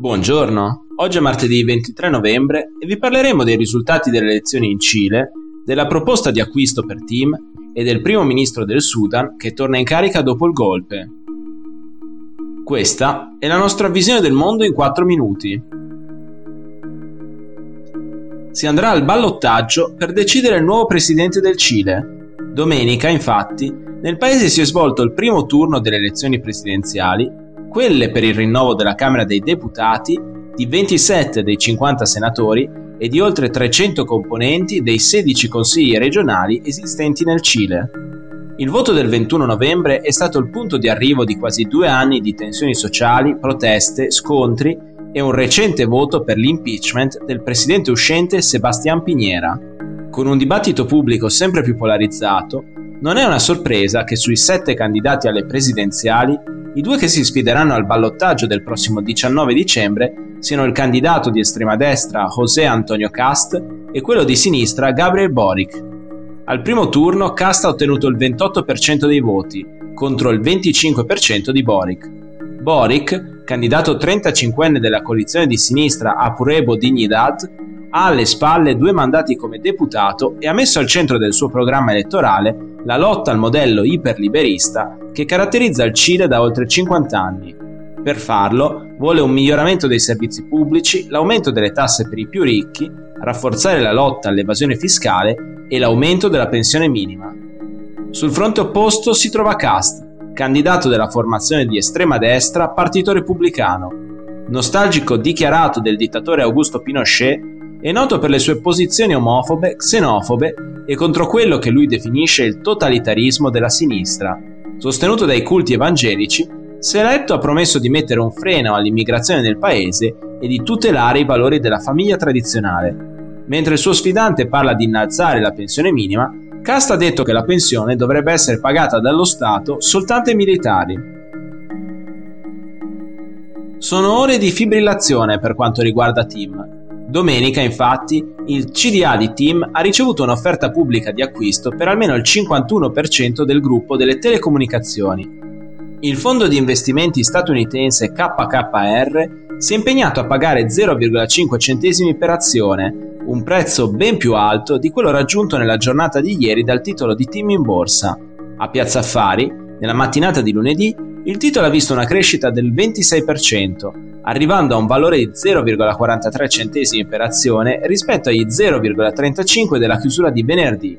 Buongiorno, oggi è martedì 23 novembre e vi parleremo dei risultati delle elezioni in Cile, della proposta di acquisto per team e del primo ministro del Sudan che torna in carica dopo il golpe. Questa è la nostra visione del mondo in 4 minuti. Si andrà al ballottaggio per decidere il nuovo presidente del Cile. Domenica, infatti, nel paese si è svolto il primo turno delle elezioni presidenziali, quelle per il rinnovo della Camera dei Deputati, di 27 dei 50 senatori e di oltre 300 componenti dei 16 consigli regionali esistenti nel Cile. Il voto del 21 novembre è stato il punto di arrivo di quasi due anni di tensioni sociali, proteste, scontri e un recente voto per l'impeachment del presidente uscente Sebastián Piñera. Con un dibattito pubblico sempre più polarizzato, non è una sorpresa che sui sette candidati alle presidenziali, i due che si sfideranno al ballottaggio del prossimo 19 dicembre siano il candidato di estrema destra José Antonio Cast e quello di sinistra Gabriel Boric. Al primo turno Cast ha ottenuto il 28% dei voti, contro il 25% di Boric. Boric, candidato 35enne della coalizione di sinistra Apurebo Dignidad, ha alle spalle due mandati come deputato e ha messo al centro del suo programma elettorale la lotta al modello iperliberista che caratterizza il Cile da oltre 50 anni. Per farlo vuole un miglioramento dei servizi pubblici, l'aumento delle tasse per i più ricchi, rafforzare la lotta all'evasione fiscale e l'aumento della pensione minima. Sul fronte opposto si trova Cast, candidato della formazione di estrema destra Partito Repubblicano. Nostalgico dichiarato del dittatore Augusto Pinochet, è noto per le sue posizioni omofobe, xenofobe e contro quello che lui definisce il totalitarismo della sinistra. Sostenuto dai culti evangelici, se eletto ha promesso di mettere un freno all'immigrazione nel paese e di tutelare i valori della famiglia tradizionale. Mentre il suo sfidante parla di innalzare la pensione minima, Casta ha detto che la pensione dovrebbe essere pagata dallo Stato soltanto ai militari. Sono ore di fibrillazione per quanto riguarda Tim. Domenica, infatti, il CDA di Tim ha ricevuto un'offerta pubblica di acquisto per almeno il 51% del gruppo delle telecomunicazioni. Il fondo di investimenti statunitense KKR si è impegnato a pagare 0,5 centesimi per azione, un prezzo ben più alto di quello raggiunto nella giornata di ieri dal titolo di Team in borsa. A Piazza Affari, nella mattinata di lunedì, il titolo ha visto una crescita del 26%, arrivando a un valore di 0,43 centesimi per azione rispetto agli 0,35 della chiusura di venerdì.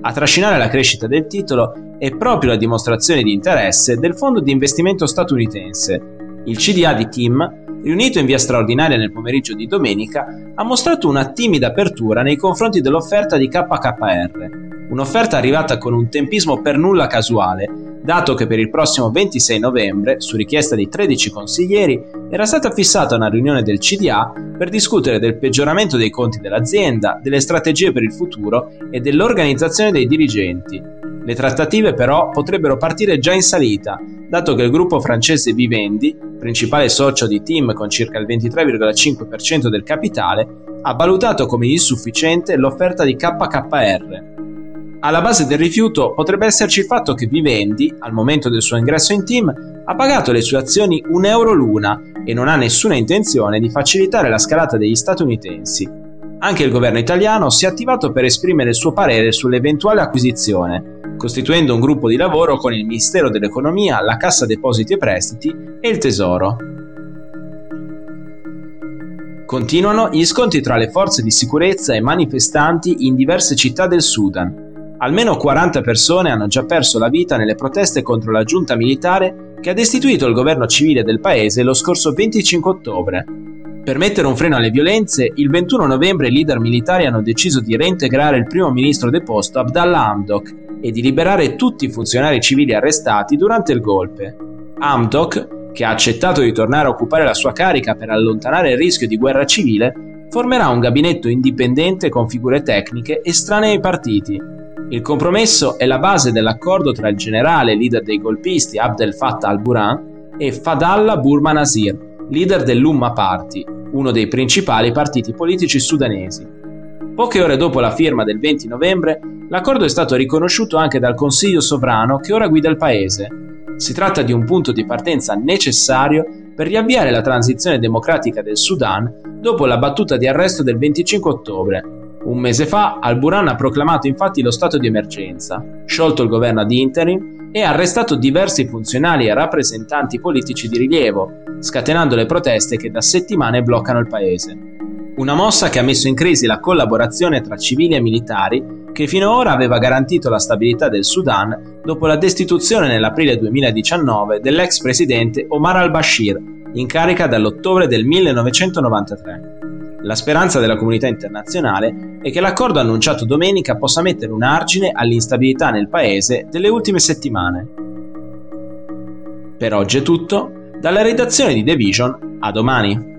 A trascinare la crescita del titolo è proprio la dimostrazione di interesse del fondo di investimento statunitense. Il CDA di Tim riunito in via straordinaria nel pomeriggio di domenica, ha mostrato una timida apertura nei confronti dell'offerta di KKR, un'offerta arrivata con un tempismo per nulla casuale, dato che per il prossimo 26 novembre, su richiesta di 13 consiglieri, era stata fissata una riunione del CDA per discutere del peggioramento dei conti dell'azienda, delle strategie per il futuro e dell'organizzazione dei dirigenti. Le trattative però potrebbero partire già in salita, dato che il gruppo francese Vivendi, principale socio di Team con circa il 23,5% del capitale, ha valutato come insufficiente l'offerta di KKR. Alla base del rifiuto potrebbe esserci il fatto che Vivendi, al momento del suo ingresso in team, ha pagato le sue azioni un euro l'una e non ha nessuna intenzione di facilitare la scalata degli statunitensi. Anche il governo italiano si è attivato per esprimere il suo parere sull'eventuale acquisizione, costituendo un gruppo di lavoro con il Ministero dell'Economia, la Cassa Depositi e Prestiti e il Tesoro. Continuano gli scontri tra le forze di sicurezza e manifestanti in diverse città del Sudan. Almeno 40 persone hanno già perso la vita nelle proteste contro la giunta militare che ha destituito il governo civile del paese lo scorso 25 ottobre. Per mettere un freno alle violenze, il 21 novembre i leader militari hanno deciso di reintegrare il primo ministro deposto Abdallah Hamdok e di liberare tutti i funzionari civili arrestati durante il golpe. Hamdok, che ha accettato di tornare a occupare la sua carica per allontanare il rischio di guerra civile, formerà un gabinetto indipendente con figure tecniche estranee ai partiti. Il compromesso è la base dell'accordo tra il generale leader dei golpisti Abdel Fattah al-Burhan e Fadallah Burma Nasir, leader dell'Umma Party, uno dei principali partiti politici sudanesi. Poche ore dopo la firma del 20 novembre, l'accordo è stato riconosciuto anche dal Consiglio sovrano che ora guida il paese. Si tratta di un punto di partenza necessario per riavviare la transizione democratica del Sudan dopo la battuta di arresto del 25 ottobre. Un mese fa Al-Buran ha proclamato infatti lo stato di emergenza, sciolto il governo ad interim e arrestato diversi funzionali e rappresentanti politici di rilievo, scatenando le proteste che da settimane bloccano il paese. Una mossa che ha messo in crisi la collaborazione tra civili e militari che finora aveva garantito la stabilità del Sudan dopo la destituzione nell'aprile 2019 dell'ex presidente Omar al-Bashir, in carica dall'ottobre del 1993. La speranza della comunità internazionale è che l'accordo annunciato domenica possa mettere un argine all'instabilità nel paese delle ultime settimane. Per oggi è tutto, dalla redazione di The Vision, a domani.